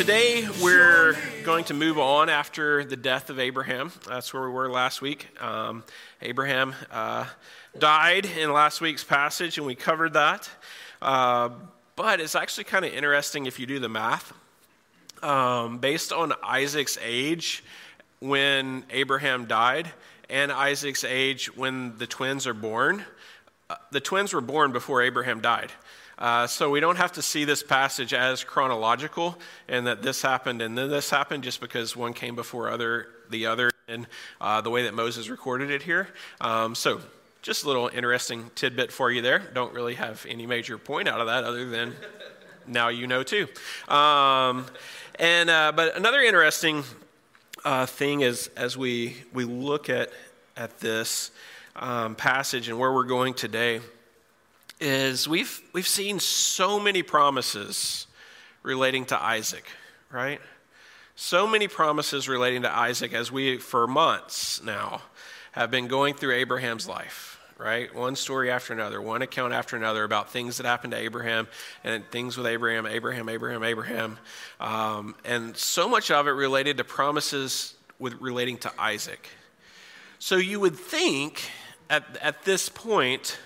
Today we're going to move on after the death of Abraham. That's where we were last week. Um, Abraham uh, died in last week's passage, and we covered that. Uh, but it's actually kind of interesting if you do the math um, based on Isaac's age when Abraham died and Isaac's age when the twins are born. Uh, the twins were born before Abraham died. Uh, so we don't have to see this passage as chronological and that this happened and then this happened just because one came before other the other in uh, the way that Moses recorded it here. Um, so just a little interesting tidbit for you there. Don't really have any major point out of that other than now you know too. Um, and uh, but another interesting uh, thing is as we we look at at this um, passage and where we're going today is we've we've seen so many promises relating to Isaac, right? So many promises relating to Isaac as we for months now have been going through Abraham's life right? One story after another, one account after another about things that happened to Abraham and things with Abraham, Abraham, Abraham, Abraham. Um, and so much of it related to promises with relating to Isaac. So you would think at, at this point,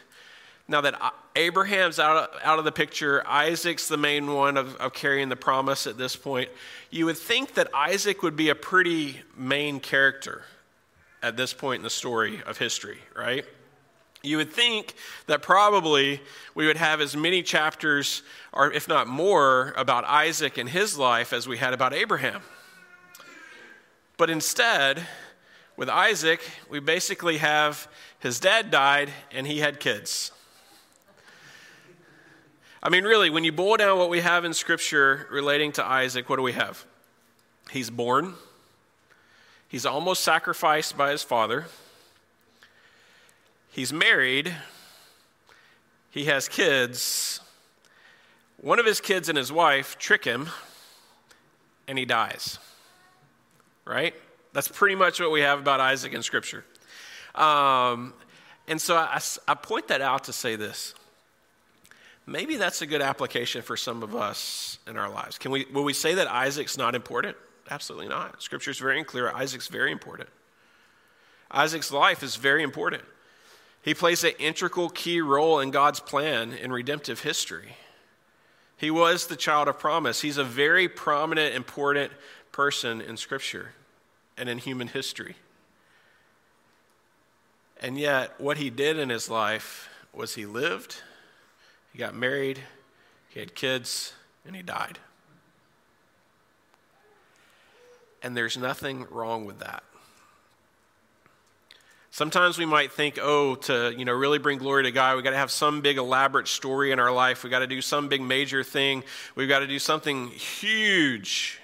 now that Abraham's out of, out of the picture, Isaac's the main one of, of carrying the promise at this point, you would think that Isaac would be a pretty main character at this point in the story of history, right? You would think that probably we would have as many chapters, or if not more, about Isaac and his life as we had about Abraham. But instead, with Isaac, we basically have his dad died and he had kids. I mean, really, when you boil down what we have in Scripture relating to Isaac, what do we have? He's born, he's almost sacrificed by his father. He's married, he has kids. One of his kids and his wife trick him, and he dies. Right? That's pretty much what we have about Isaac in Scripture. Um, and so I, I point that out to say this. Maybe that's a good application for some of us in our lives. Can we, will we say that Isaac's not important? Absolutely not. Scripture is very clear. Isaac's very important. Isaac's life is very important. He plays an integral key role in God's plan in redemptive history. He was the child of promise. He's a very prominent, important person in Scripture and in human history. And yet, what he did in his life was he lived, he got married, he had kids, and he died. And there's nothing wrong with that. Sometimes we might think, oh, to you know really bring glory to God, we got to have some big elaborate story in our life. We got to do some big major thing. We've got to do something huge.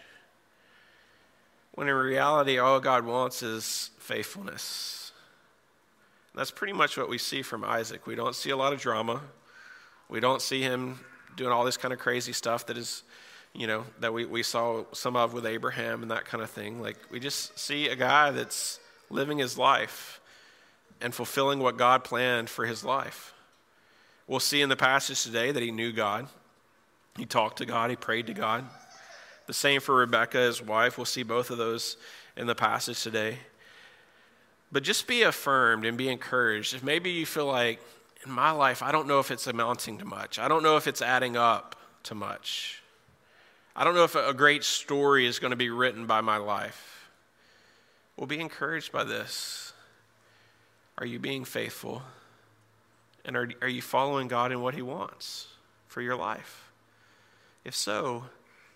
When in reality, all God wants is faithfulness. That's pretty much what we see from Isaac. We don't see a lot of drama. We don't see him doing all this kind of crazy stuff that is, you know, that we, we saw some of with Abraham and that kind of thing. Like, we just see a guy that's living his life and fulfilling what God planned for his life. We'll see in the passage today that he knew God. He talked to God, he prayed to God. The same for Rebecca, his wife. We'll see both of those in the passage today. But just be affirmed and be encouraged. If maybe you feel like, in my life, I don't know if it's amounting to much, I don't know if it's adding up to much. I don't know if a great story is going to be written by my life. Well, be encouraged by this. Are you being faithful? And are, are you following God in what He wants for your life? If so,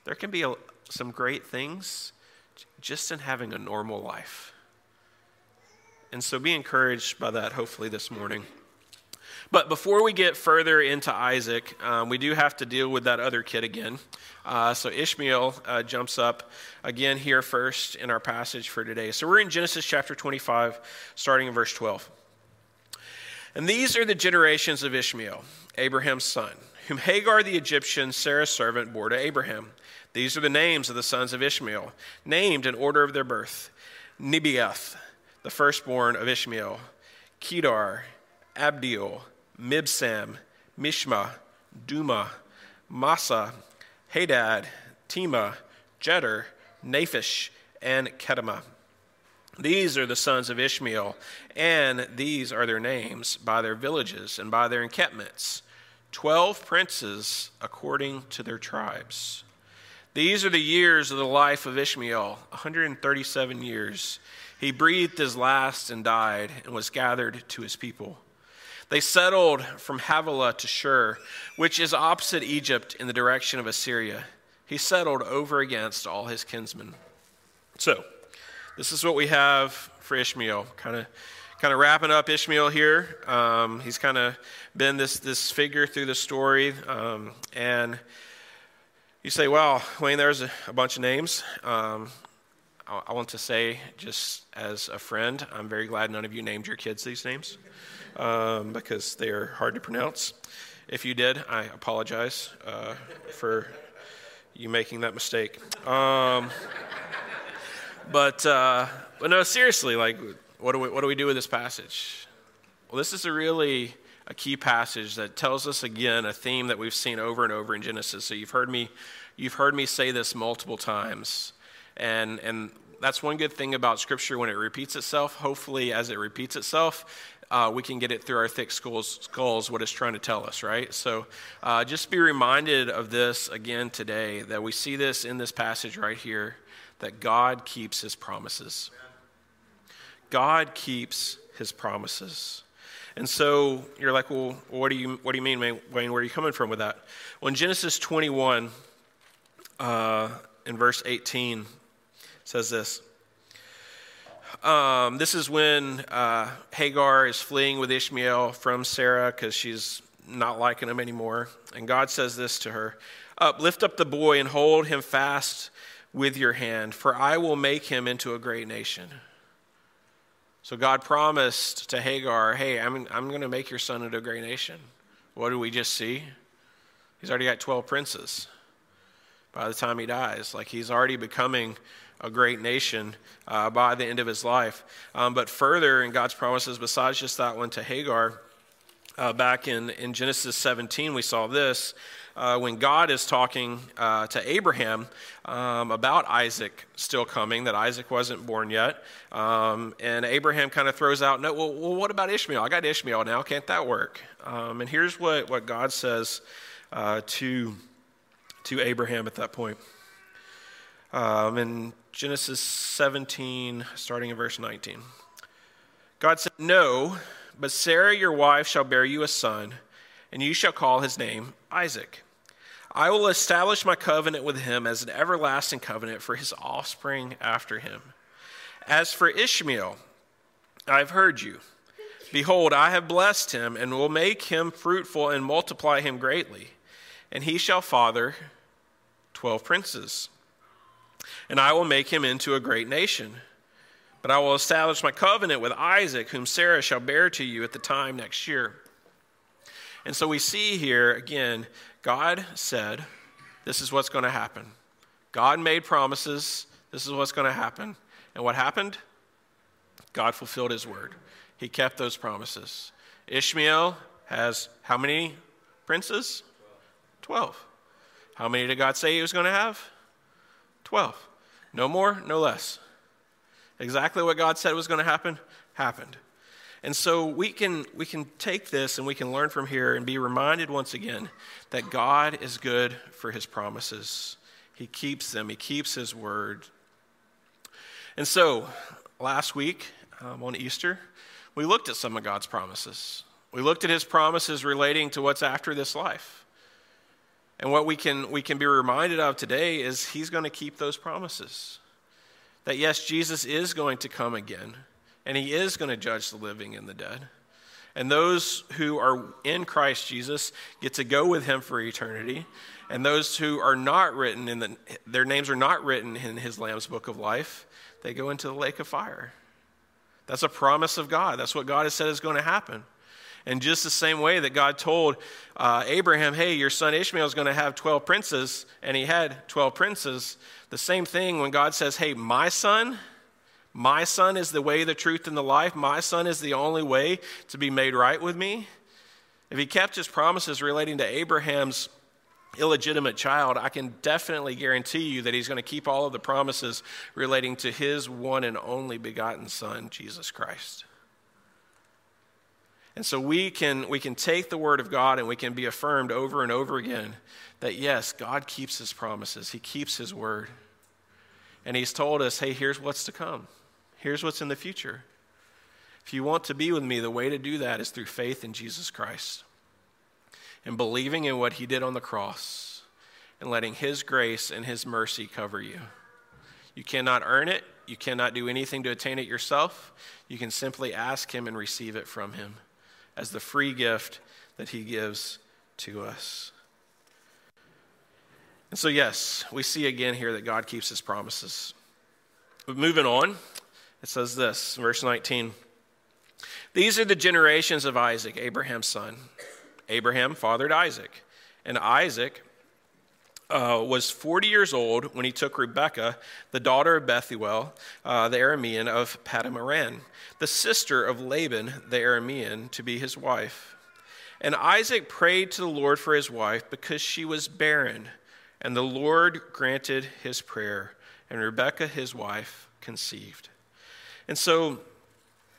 there can be a, some great things just in having a normal life. And so be encouraged by that, hopefully, this morning. But before we get further into Isaac, um, we do have to deal with that other kid again. Uh, so Ishmael uh, jumps up again here first in our passage for today. So we're in Genesis chapter 25, starting in verse 12. And these are the generations of Ishmael, Abraham's son, whom Hagar the Egyptian, Sarah's servant, bore to Abraham. These are the names of the sons of Ishmael, named in order of their birth Nebaioth, the firstborn of Ishmael, Kedar, Adbeel, Mibsam, Mishma, Dumah, Massa, Hadad, Tema, Jetur, Naphish, and Kedemah. These are the sons of Ishmael, and these are their names by their villages and by their encampments. Twelve princes according to their tribes. These are the years of the life of Ishmael 137 years. He breathed his last and died and was gathered to his people. They settled from Havilah to Shur, which is opposite Egypt in the direction of Assyria. He settled over against all his kinsmen. So, this is what we have for Ishmael. Kind of, kind of wrapping up Ishmael here. Um, he's kind of been this this figure through the story, um, and you say, "Well, Wayne, there's a, a bunch of names." Um, I, I want to say, just as a friend, I'm very glad none of you named your kids these names um, because they are hard to pronounce. If you did, I apologize uh, for you making that mistake. Um, but, uh, but no, seriously, like, what do, we, what do we do with this passage? Well, this is a really a key passage that tells us again a theme that we've seen over and over in Genesis. So you've heard me, you've heard me say this multiple times, and and that's one good thing about Scripture when it repeats itself. Hopefully, as it repeats itself, uh, we can get it through our thick skulls, skulls, what it's trying to tell us, right? So uh, just be reminded of this again today that we see this in this passage right here that God keeps his promises. God keeps his promises. And so you're like, well, what do you, what do you mean, Wayne? Where are you coming from with that? Well, in Genesis 21, uh, in verse 18, says this. Um, this is when uh, Hagar is fleeing with Ishmael from Sarah because she's not liking him anymore. And God says this to her Up, lift up the boy and hold him fast with your hand, for I will make him into a great nation. So God promised to Hagar, Hey, I'm, I'm going to make your son into a great nation. What do we just see? He's already got 12 princes by the time he dies. Like he's already becoming a great nation uh, by the end of his life. Um, but further in God's promises, besides just that one to Hagar, uh, back in, in Genesis 17, we saw this. Uh, when God is talking uh, to Abraham um, about Isaac still coming, that Isaac wasn't born yet. Um, and Abraham kind of throws out, no, well, well, what about Ishmael? I got Ishmael now. Can't that work? Um, and here's what, what God says uh, to, to Abraham at that point. Um, in Genesis 17, starting in verse 19. God said, No, but Sarah your wife shall bear you a son, and you shall call his name Isaac. I will establish my covenant with him as an everlasting covenant for his offspring after him. As for Ishmael, I have heard you. Behold, I have blessed him, and will make him fruitful and multiply him greatly. And he shall father twelve princes and I will make him into a great nation. But I will establish my covenant with Isaac, whom Sarah shall bear to you at the time next year. And so we see here again, God said, This is what's going to happen. God made promises. This is what's going to happen. And what happened? God fulfilled his word. He kept those promises. Ishmael has how many princes? Twelve. How many did God say he was going to have? Twelve. No more, no less. Exactly what God said was going to happen, happened. And so we can, we can take this and we can learn from here and be reminded once again that God is good for his promises. He keeps them, he keeps his word. And so last week um, on Easter, we looked at some of God's promises. We looked at his promises relating to what's after this life. And what we can, we can be reminded of today is he's going to keep those promises. That yes, Jesus is going to come again, and he is going to judge the living and the dead. And those who are in Christ Jesus get to go with him for eternity. And those who are not written in the, their names are not written in his Lamb's book of life, they go into the lake of fire. That's a promise of God. That's what God has said is going to happen. And just the same way that God told uh, Abraham, hey, your son Ishmael is going to have 12 princes, and he had 12 princes, the same thing when God says, hey, my son, my son is the way, the truth, and the life. My son is the only way to be made right with me. If he kept his promises relating to Abraham's illegitimate child, I can definitely guarantee you that he's going to keep all of the promises relating to his one and only begotten son, Jesus Christ. And so we can, we can take the word of God and we can be affirmed over and over again that yes, God keeps his promises, he keeps his word. And he's told us, hey, here's what's to come. Here's what's in the future. If you want to be with me, the way to do that is through faith in Jesus Christ and believing in what he did on the cross and letting his grace and his mercy cover you. You cannot earn it, you cannot do anything to attain it yourself. You can simply ask him and receive it from him as the free gift that he gives to us. And so, yes, we see again here that God keeps his promises. But moving on, it says this, verse 19. These are the generations of Isaac, Abraham's son. Abraham fathered Isaac, and Isaac uh, was 40 years old when he took Rebekah, the daughter of Bethuel, uh, the Aramean of Paddan the sister of Laban, the Aramean, to be his wife. And Isaac prayed to the Lord for his wife because she was barren, and the Lord granted his prayer, and Rebekah, his wife, conceived. And so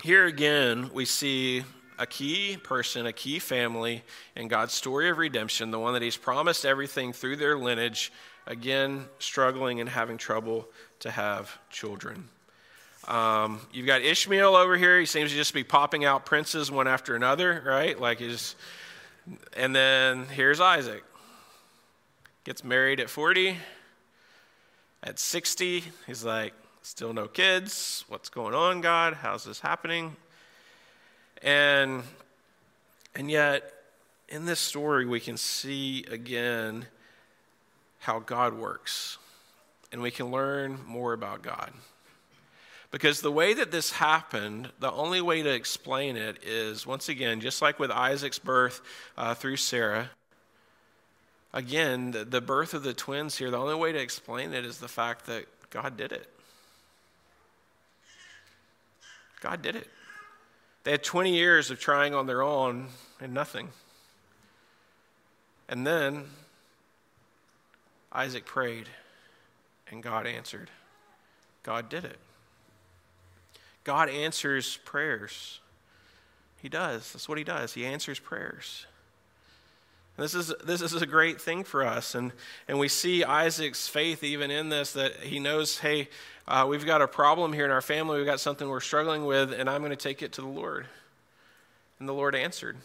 here again, we see a key person, a key family in God's story of redemption, the one that He's promised everything through their lineage, again, struggling and having trouble to have children. Um, you've got Ishmael over here. He seems to just be popping out princes one after another, right? Like he's, and then here's Isaac. Gets married at 40. At 60, he's like, Still no kids. What's going on, God? How's this happening? And, and yet, in this story, we can see again how God works. And we can learn more about God. Because the way that this happened, the only way to explain it is, once again, just like with Isaac's birth uh, through Sarah, again, the, the birth of the twins here, the only way to explain it is the fact that God did it. God did it. They had 20 years of trying on their own and nothing. And then Isaac prayed and God answered. God did it. God answers prayers. He does. That's what he does. He answers prayers. This is, this is a great thing for us. And, and we see Isaac's faith even in this that he knows, hey, uh, we've got a problem here in our family. We've got something we're struggling with, and I'm going to take it to the Lord. And the Lord answered.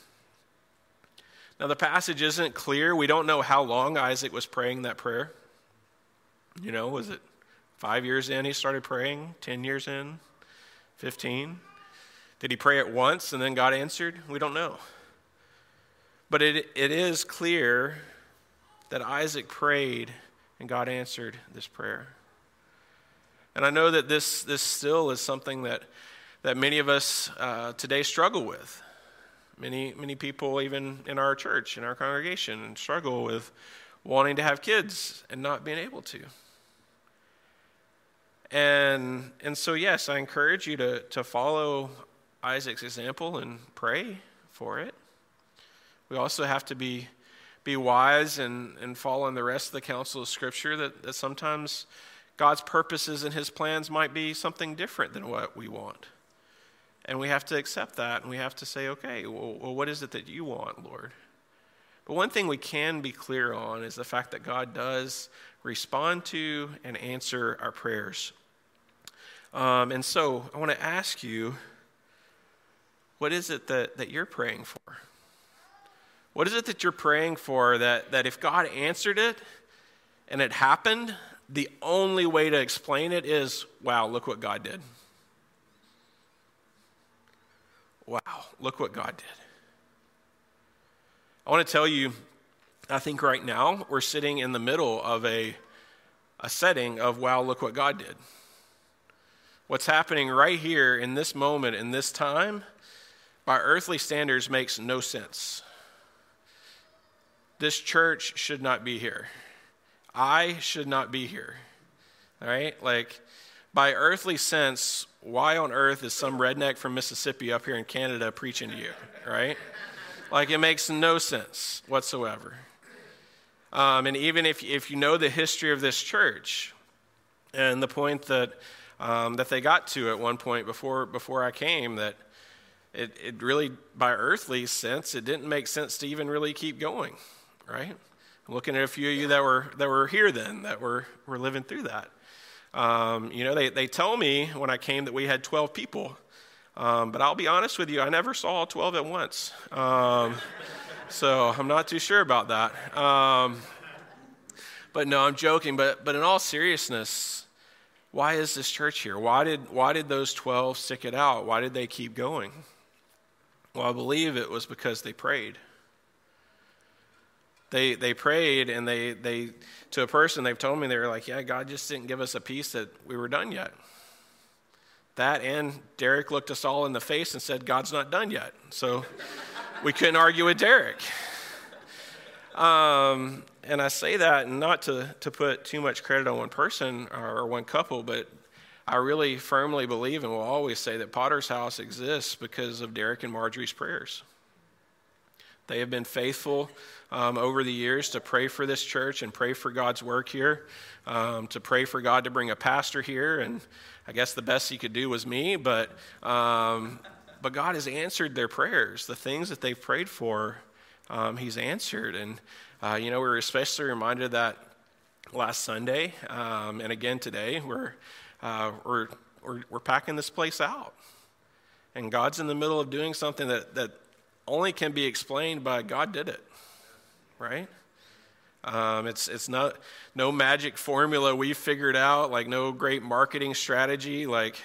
Now, the passage isn't clear. We don't know how long Isaac was praying that prayer. You know, was it five years in he started praying, 10 years in, 15? Did he pray at once and then God answered? We don't know. But it, it is clear that Isaac prayed and God answered this prayer. And I know that this, this still is something that, that many of us uh, today struggle with. Many, many people, even in our church, in our congregation, struggle with wanting to have kids and not being able to. And, and so, yes, I encourage you to, to follow Isaac's example and pray for it. We also have to be, be wise and, and follow in the rest of the counsel of Scripture that, that sometimes God's purposes and His plans might be something different than what we want. And we have to accept that and we have to say, okay, well, well what is it that you want, Lord? But one thing we can be clear on is the fact that God does respond to and answer our prayers. Um, and so I want to ask you, what is it that, that you're praying for? What is it that you're praying for that, that if God answered it and it happened, the only way to explain it is wow, look what God did? wow, look what God did. I want to tell you, I think right now we're sitting in the middle of a, a setting of, wow, look what God did. What's happening right here in this moment, in this time, by earthly standards makes no sense. This church should not be here. I should not be here. All right? Like, by earthly sense, why on earth is some redneck from Mississippi up here in Canada preaching to you? Right? Like, it makes no sense whatsoever. Um, and even if, if you know the history of this church and the point that, um, that they got to at one point before, before I came, that it, it really, by earthly sense, it didn't make sense to even really keep going, right? I'm looking at a few of you that were, that were here then, that were, were living through that. Um, you know, they, they tell me when I came that we had 12 people. Um, but I'll be honest with you, I never saw 12 at once. Um, so I'm not too sure about that. Um, but no, I'm joking. But, but in all seriousness, why is this church here? Why did, why did those 12 stick it out? Why did they keep going? Well, I believe it was because they prayed. They, they prayed and they, they, to a person, they've told me, they were like, yeah, God just didn't give us a peace that we were done yet. That and Derek looked us all in the face and said, God's not done yet. So we couldn't argue with Derek. Um, and I say that not to, to put too much credit on one person or one couple, but I really firmly believe and will always say that Potter's House exists because of Derek and Marjorie's prayers. They have been faithful um, over the years to pray for this church and pray for God's work here, um, to pray for God to bring a pastor here. And I guess the best he could do was me, but, um, but God has answered their prayers. The things that they've prayed for, um, He's answered. And, uh, you know, we were especially reminded of that last Sunday um, and again today. We're, uh, we're, we're, we're packing this place out. And God's in the middle of doing something that, that only can be explained by God did it, right? Um, it's it's not no magic formula we figured out, like no great marketing strategy. Like,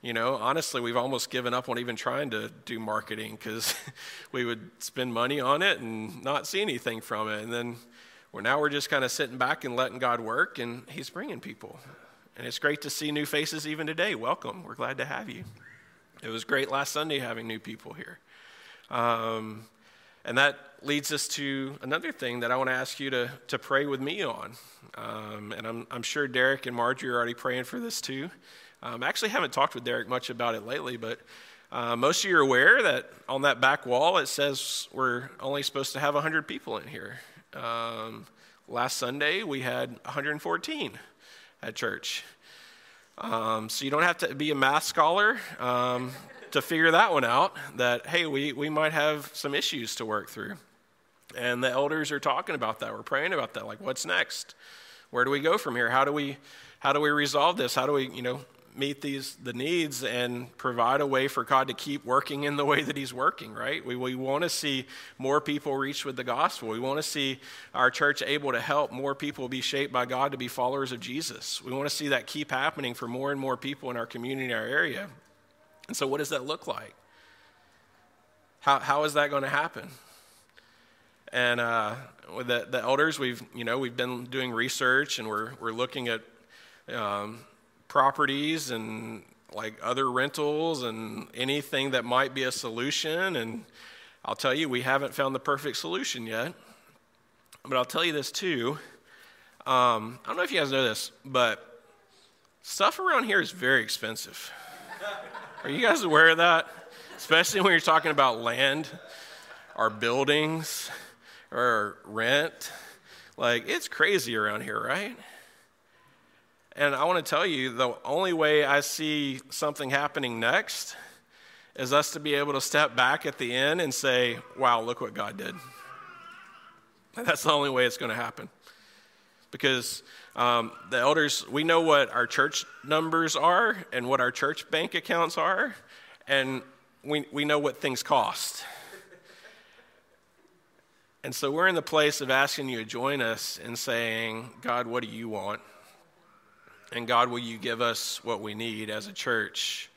you know, honestly, we've almost given up on even trying to do marketing because we would spend money on it and not see anything from it. And then well, now we're just kind of sitting back and letting God work, and He's bringing people. And it's great to see new faces even today. Welcome. We're glad to have you. It was great last Sunday having new people here. Um, and that leads us to another thing that I want to ask you to, to pray with me on. Um, and I'm, I'm sure Derek and Marjorie are already praying for this too. Um, I actually haven't talked with Derek much about it lately, but uh, most of you are aware that on that back wall it says we're only supposed to have 100 people in here. Um, last Sunday we had 114 at church. Um, so you don't have to be a math scholar um, to figure that one out that, hey, we, we might have some issues to work through. And the elders are talking about that. We're praying about that. Like, what's next? Where do we go from here? How do we, how do we resolve this? How do we, you know, meet these the needs and provide a way for God to keep working in the way that He's working, right? We, we want to see more people reached with the gospel. We want to see our church able to help more people be shaped by God to be followers of Jesus. We want to see that keep happening for more and more people in our community, our area. And so, what does that look like? How, how is that going to happen? And uh, with the, the, elders, we've, you know, we've been doing research and we're, we're looking at um, properties and like other rentals and anything that might be a solution. And I'll tell you, we haven't found the perfect solution yet. But I'll tell you this too. Um, I don't know if you guys know this, but stuff around here is very expensive. Are you guys aware of that? Especially when you're talking about land or buildings or rent. Like, it's crazy around here, right? And I want to tell you the only way I see something happening next is us to be able to step back at the end and say, wow, look what God did. That's the only way it's going to happen. Because um, the elders, we know what our church numbers are and what our church bank accounts are, and we, we know what things cost. And so we're in the place of asking you to join us in saying, God, what do you want? And God, will you give us what we need as a church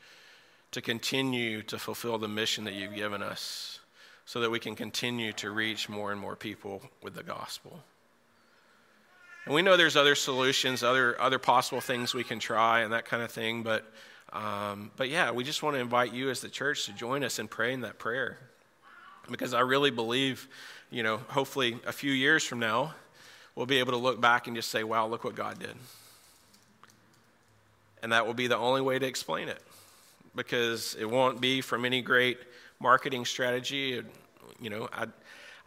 to continue to fulfill the mission that you've given us so that we can continue to reach more and more people with the gospel. And we know there's other solutions, other, other possible things we can try, and that kind of thing. But, um, but yeah, we just want to invite you as the church to join us in praying that prayer. Because I really believe, you know, hopefully a few years from now, we'll be able to look back and just say, wow, look what God did. And that will be the only way to explain it. Because it won't be from any great marketing strategy. You know, I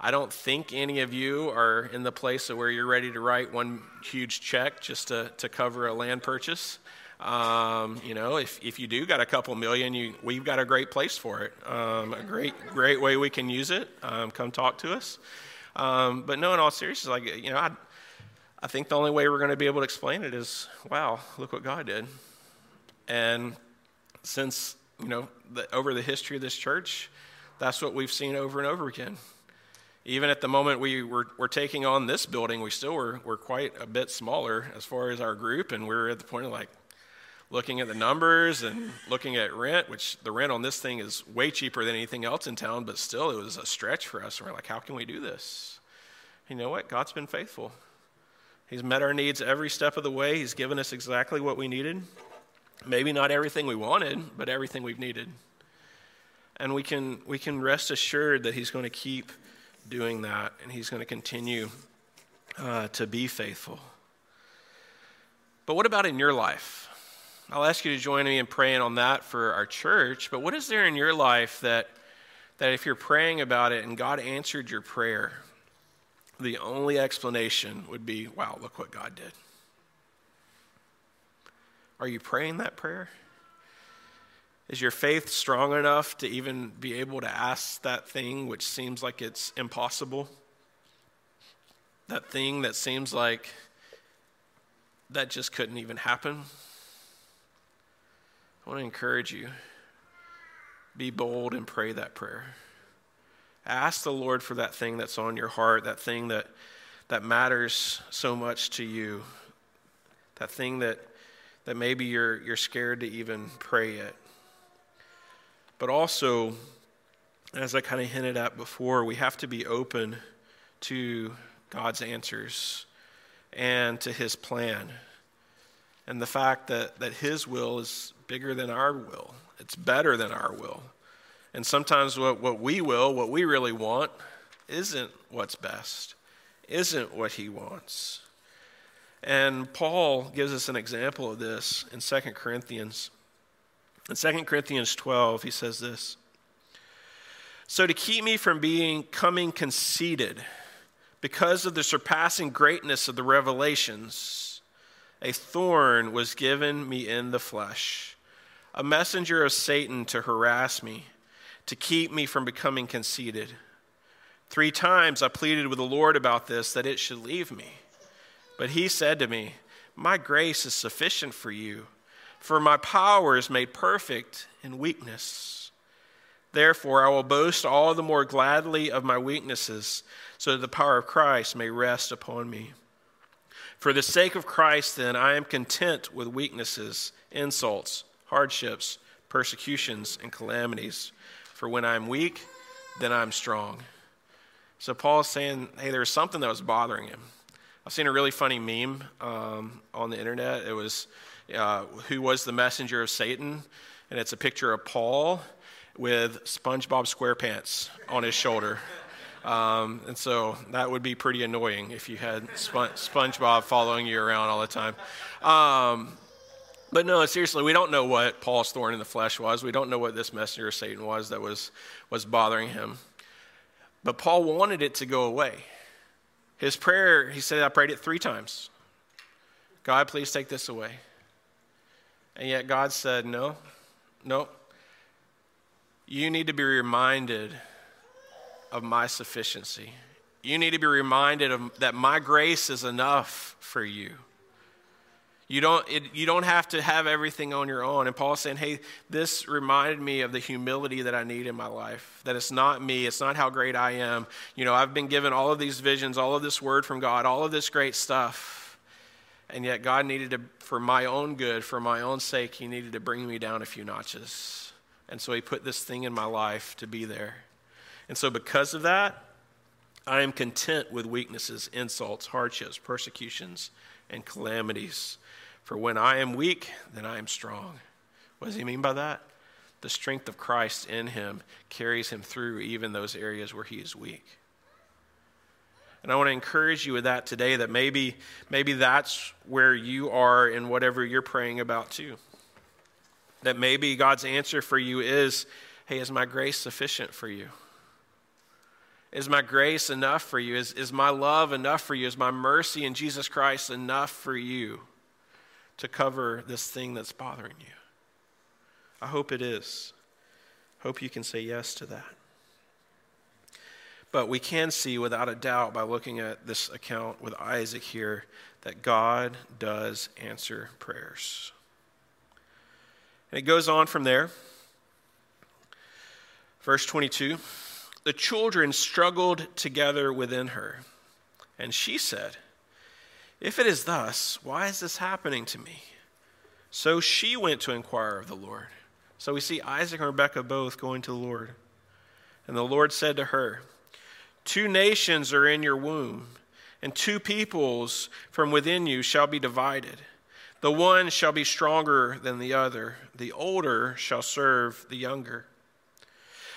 I don't think any of you are in the place where you're ready to write one huge check just to, to cover a land purchase. Um, you know, if, if you do got a couple million, you, we've got a great place for it. Um, a great, great way we can use it. Um, come talk to us. Um, but no, in all seriousness, like, you know, I, I think the only way we're going to be able to explain it is, wow, look what God did. And since, you know, the, over the history of this church, that's what we've seen over and over again even at the moment we were, were taking on this building, we still were, were quite a bit smaller as far as our group, and we were at the point of like looking at the numbers and looking at rent, which the rent on this thing is way cheaper than anything else in town, but still it was a stretch for us. We're like, how can we do this? You know what? God's been faithful. He's met our needs every step of the way. He's given us exactly what we needed. Maybe not everything we wanted, but everything we've needed. And we can, we can rest assured that He's going to keep doing that, and He's going to continue uh, to be faithful. But what about in your life? I'll ask you to join me in praying on that for our church. But what is there in your life that, that if you're praying about it and God answered your prayer, the only explanation would be, wow, look what God did? Are you praying that prayer? Is your faith strong enough to even be able to ask that thing which seems like it's impossible? That thing that seems like that just couldn't even happen? I want to encourage you be bold and pray that prayer. Ask the Lord for that thing that's on your heart, that thing that, that matters so much to you, that thing that, that maybe you're, you're scared to even pray it. But also, as I kind of hinted at before, we have to be open to God's answers and to His plan. And the fact that, that His will is bigger than our will, it's better than our will. And sometimes what, what we will, what we really want, isn't what's best, isn't what He wants. And Paul gives us an example of this in 2 Corinthians. In 2 Corinthians 12, he says this So to keep me from being coming conceited, because of the surpassing greatness of the revelations, a thorn was given me in the flesh, a messenger of Satan to harass me, to keep me from becoming conceited. Three times I pleaded with the Lord about this, that it should leave me. But he said to me, My grace is sufficient for you for my power is made perfect in weakness. Therefore, I will boast all the more gladly of my weaknesses, so that the power of Christ may rest upon me. For the sake of Christ, then, I am content with weaknesses, insults, hardships, persecutions, and calamities. For when I'm weak, then I'm strong. So Paul's saying, hey, there's something that was bothering him. I've seen a really funny meme um, on the internet. It was uh, who was the messenger of Satan, and it's a picture of Paul with SpongeBob SquarePants on his shoulder. Um, and so that would be pretty annoying if you had Sp- SpongeBob following you around all the time. Um, but no, seriously, we don't know what Paul's thorn in the flesh was. We don't know what this messenger of Satan was that was, was bothering him. But Paul wanted it to go away. His prayer, he said, I prayed it three times God, please take this away. And yet God said, No, no. You need to be reminded of my sufficiency. You need to be reminded of that my grace is enough for you. You don't, it, you don't have to have everything on your own. And Paul's saying, hey, this reminded me of the humility that I need in my life. That it's not me, it's not how great I am. You know, I've been given all of these visions, all of this word from God, all of this great stuff. And yet, God needed to, for my own good, for my own sake, He needed to bring me down a few notches And so he put this thing in my life to be there. And so, because of that, I am content with weaknesses, insults, hardships, persecutions, and calamities. For when I am weak, then I am strong. What does he mean by that? The strength of Christ in him carries him through even those areas where he is weak. And I want to encourage you with that today that maybe, maybe that's where you are in whatever you're praying about too. That maybe God's answer for you is hey, is my grace sufficient for you? Is my grace enough for you? Is, is my love enough for you? Is my mercy in Jesus Christ enough for you to cover this thing that's bothering you? I hope it is. Hope you can say yes to that. But we can see without a doubt by looking at this account with Isaac here that God does answer prayers. And it goes on from there. Verse 22 The children struggled together within her, and she said, If it is thus, why is this happening to me? So she went to inquire of the Lord. So we see Isaac and Rebekah both going to the Lord. And the Lord said to her, Two nations are in your womb, and two peoples from within you shall be divided. The one shall be stronger than the other, the older shall serve the younger.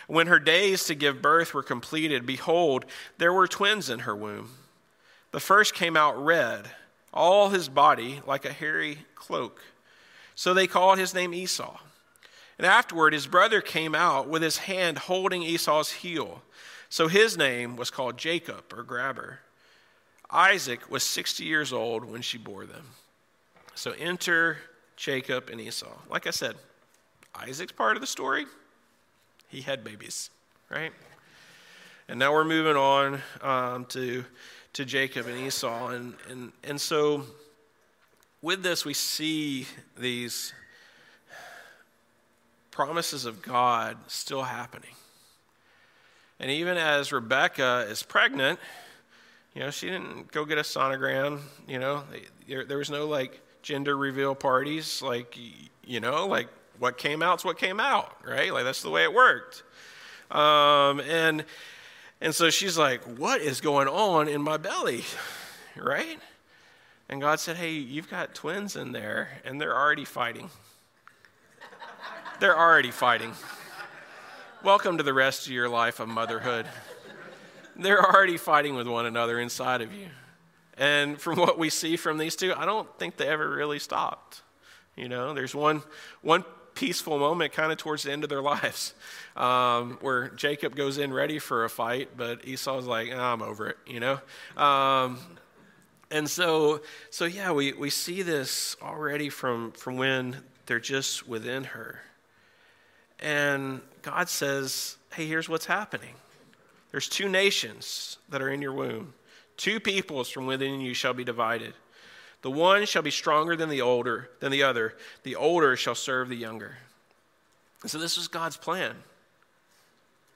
When her days to give birth were completed, behold, there were twins in her womb. The first came out red, all his body like a hairy cloak. So they called his name Esau. And afterward, his brother came out with his hand holding Esau's heel. So his name was called Jacob or Grabber. Isaac was 60 years old when she bore them. So enter Jacob and Esau. Like I said, Isaac's part of the story. He had babies, right? And now we're moving on um, to, to Jacob and Esau. And, and, and so with this, we see these promises of God still happening. And even as Rebecca is pregnant, you know, she didn't go get a sonogram, you know, there, there was no like gender reveal parties, like, you know, like what came out's what came out, right? Like that's the way it worked. Um, and, and so she's like, what is going on in my belly, right? And God said, hey, you've got twins in there, and they're already fighting. They're already fighting. Welcome to the rest of your life of motherhood. They're already fighting with one another inside of you. And from what we see from these two, I don't think they ever really stopped. You know, there's one, one peaceful moment kind of towards the end of their lives um, where Jacob goes in ready for a fight, but Esau's like, oh, I'm over it, you know? Um, and so, so yeah, we, we see this already from, from when they're just within her. And God says, hey, here's what's happening. There's two nations that are in your womb. Two peoples from within you shall be divided. The one shall be stronger than the older than the other. The older shall serve the younger. And so this was God's plan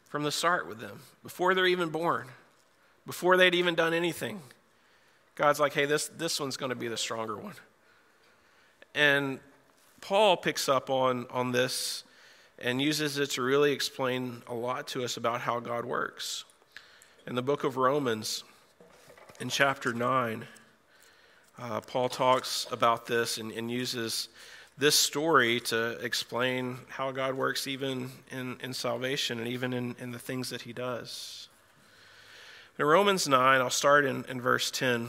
from the start with them, before they're even born, before they'd even done anything. God's like, hey, this, this one's going to be the stronger one. And Paul picks up on, on this and uses it to really explain a lot to us about how God works. In the book of Romans, in chapter 9, uh, Paul talks about this and, and, uses this story to explain how God works even in, in salvation and even in, in the things that he does. In Romans 9, I'll start in, in verse 10.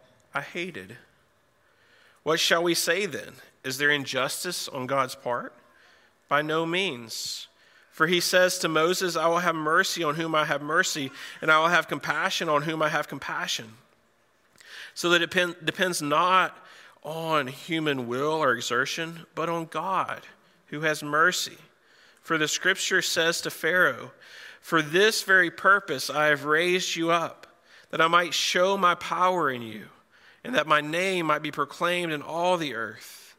I hated. What shall we say then? Is there injustice on God's part? By no means. For he says to Moses, I will have mercy on whom I have mercy, and I will have compassion on whom I have compassion. So that it depends not on human will or exertion, but on God who has mercy. For the scripture says to Pharaoh, For this very purpose I have raised you up, that I might show my power in you, and that my name might be proclaimed in all the earth.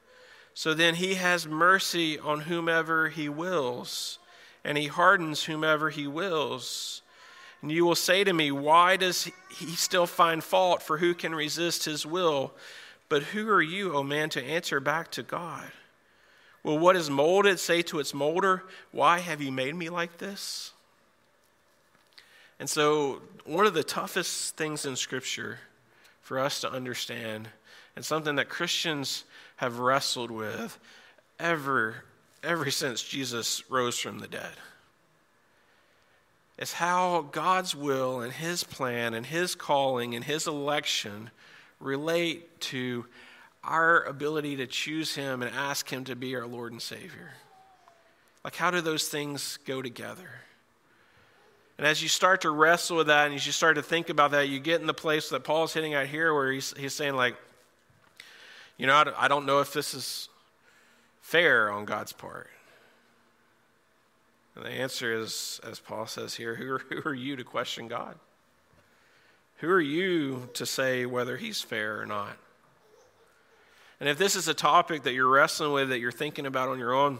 So then he has mercy on whomever he wills, and he hardens whomever he wills. And you will say to me, Why does he still find fault? For who can resist his will? But who are you, O man, to answer back to God? Will what is molded say to its molder, Why have you made me like this? And so, one of the toughest things in Scripture for us to understand, and something that Christians have wrestled with ever, ever since Jesus rose from the dead, is how God's will and His plan and His calling and His election relate to our ability to choose Him and ask Him to be our Lord and Savior. Like, how do those things go together? And as you start to wrestle with that and as you start to think about that, you get in the place that Paul's hitting at here where he's, he's saying, like, you know, I don't know if this is fair on God's part. And the answer is, as Paul says here, who are, who are you to question God? Who are you to say whether he's fair or not? And if this is a topic that you're wrestling with, that you're thinking about on your own,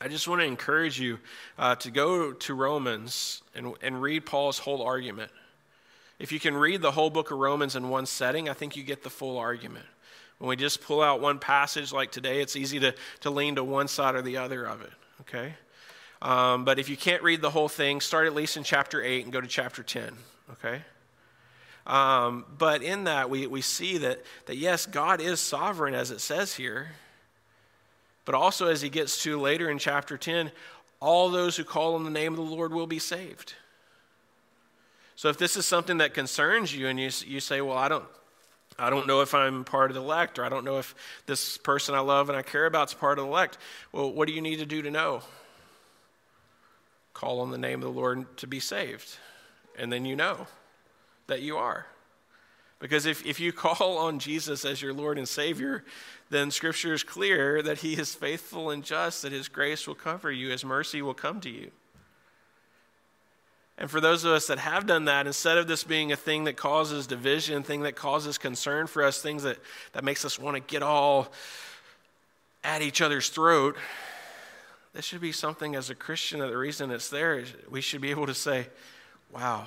I just want to encourage you uh, to go to Romans and, and read Paul's whole argument. If you can read the whole book of Romans in one setting, I think you get the full argument. When we just pull out one passage like today, it's easy to, to lean to one side or the other of it, okay? Um, but if you can't read the whole thing, start at least in chapter 8 and go to chapter 10, okay? Um, but in that, we, we see that, that, yes, God is sovereign, as it says here. But also, as he gets to later in chapter 10, all those who call on the name of the Lord will be saved. So if this is something that concerns you and you, you say, well, I don't, I don't know if I'm part of the elect, or I don't know if this person I love and I care about is part of the elect, well, what do you need to do to know? Call on the name of the Lord to be saved. And then you know that you are. Because if, if you call on Jesus as your Lord and Savior, then Scripture is clear that He is faithful and just, that His grace will cover you, His mercy will come to you. And for those of us that have done that, instead of this being a thing that causes division, thing that causes concern for us, things that, that makes us want to get all at each other's throat, this should be something as a Christian that the reason it's there is we should be able to say, wow,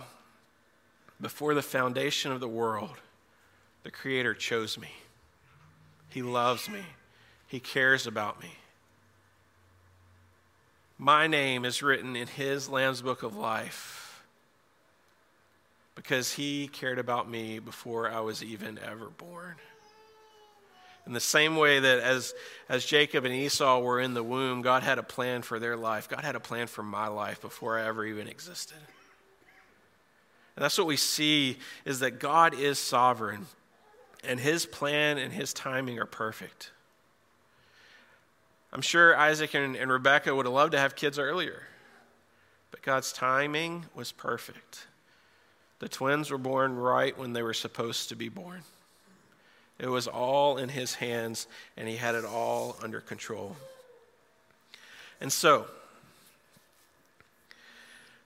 before the foundation of the world, the Creator chose me. He loves me. He cares about me. My name is written in His Lamb's Book of Life because He cared about me before I was even ever born. In the same way that as, as Jacob and Esau were in the womb, God had a plan for their life. God had a plan for my life before I ever even existed. And that's what we see is that God is sovereign and his plan and his timing are perfect. I'm sure Isaac and, and Rebecca would have loved to have kids earlier, but God's timing was perfect. The twins were born right when they were supposed to be born. It was all in his hands, and he had it all under control. And so,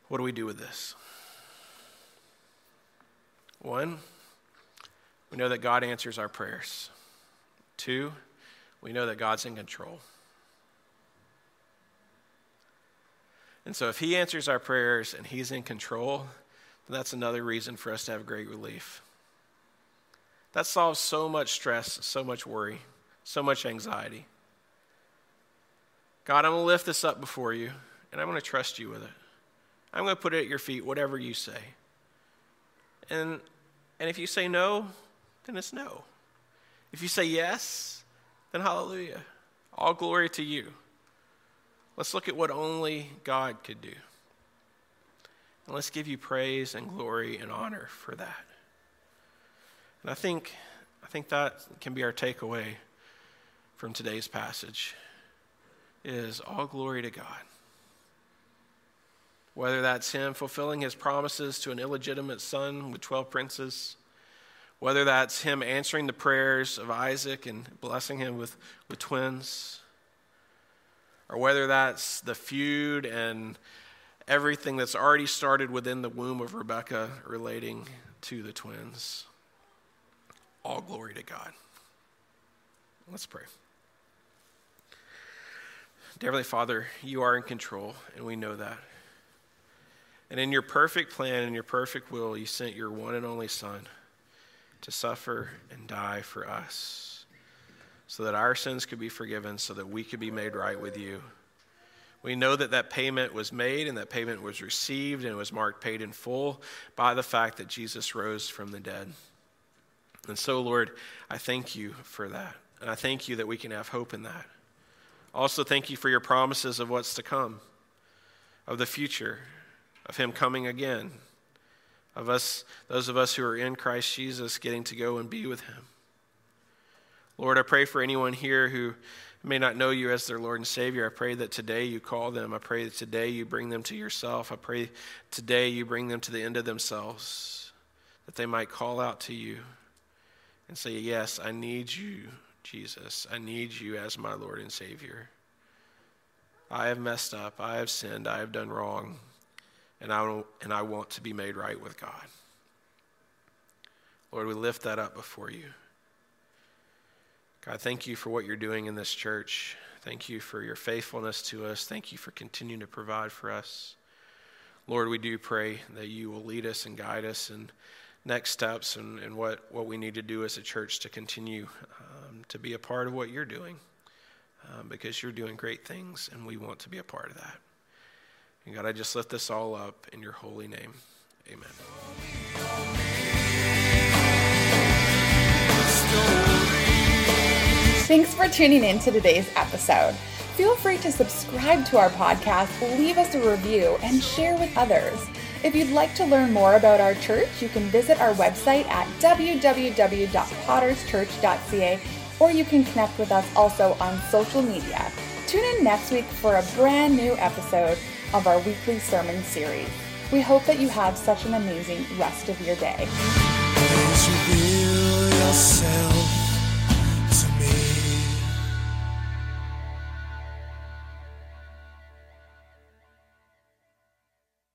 what do we do with this? One, we know that God answers our prayers. Two, we know that God's in control. And so, if He answers our prayers and He's in control, that's another reason for us to have great relief. That solves so much stress, so much worry, so much anxiety. God, I'm going to lift this up before you, and I'm going to trust you with it. I'm going to put it at your feet, whatever you say. And, and if you say no, then it's no. If you say yes, then hallelujah. All glory to you. Let's look at what only God could do. And let's give you praise and glory and honor for that. And I think, I think that can be our takeaway from today's passage is all glory to God. Whether that's him fulfilling his promises to an illegitimate son with 12 princes, whether that's him answering the prayers of Isaac and blessing him with, with twins, or whether that's the feud and everything that's already started within the womb of Rebecca relating to the twins. All glory to God. Let's pray. Dear Heavenly Father, you are in control, and we know that. And in your perfect plan and your perfect will, you sent your one and only Son to suffer and die for us so that our sins could be forgiven, so that we could be made right with you. We know that that payment was made and that payment was received and was marked paid in full by the fact that Jesus rose from the dead. And so, Lord, I thank you for that. And I thank you that we can have hope in that. Also, thank you for your promises of what's to come, of the future, of Him coming again, of us, those of us who are in Christ Jesus getting to go and be with Him. Lord, I pray for anyone here who may not know you as their Lord and Savior. I pray that today you call them. I pray that today you bring them to yourself. I pray today you bring them to the end of themselves, that they might call out to you and say, Yes, I need you, Jesus. I need you as my Lord and Savior. I have messed up. I have sinned. I have done wrong. And I, and I want to be made right with God. Lord, we lift that up before you. God, thank you for what you're doing in this church. Thank you for your faithfulness to us. Thank you for continuing to provide for us. Lord, we do pray that you will lead us and guide us in next steps and, and what, what we need to do as a church to continue um, to be a part of what you're doing um, because you're doing great things and we want to be a part of that. And God, I just lift this all up in your holy name. Amen. Thanks for tuning in to today's episode. Feel free to subscribe to our podcast, leave us a review, and share with others. If you'd like to learn more about our church, you can visit our website at www.potterschurch.ca or you can connect with us also on social media. Tune in next week for a brand new episode of our weekly sermon series. We hope that you have such an amazing rest of your day.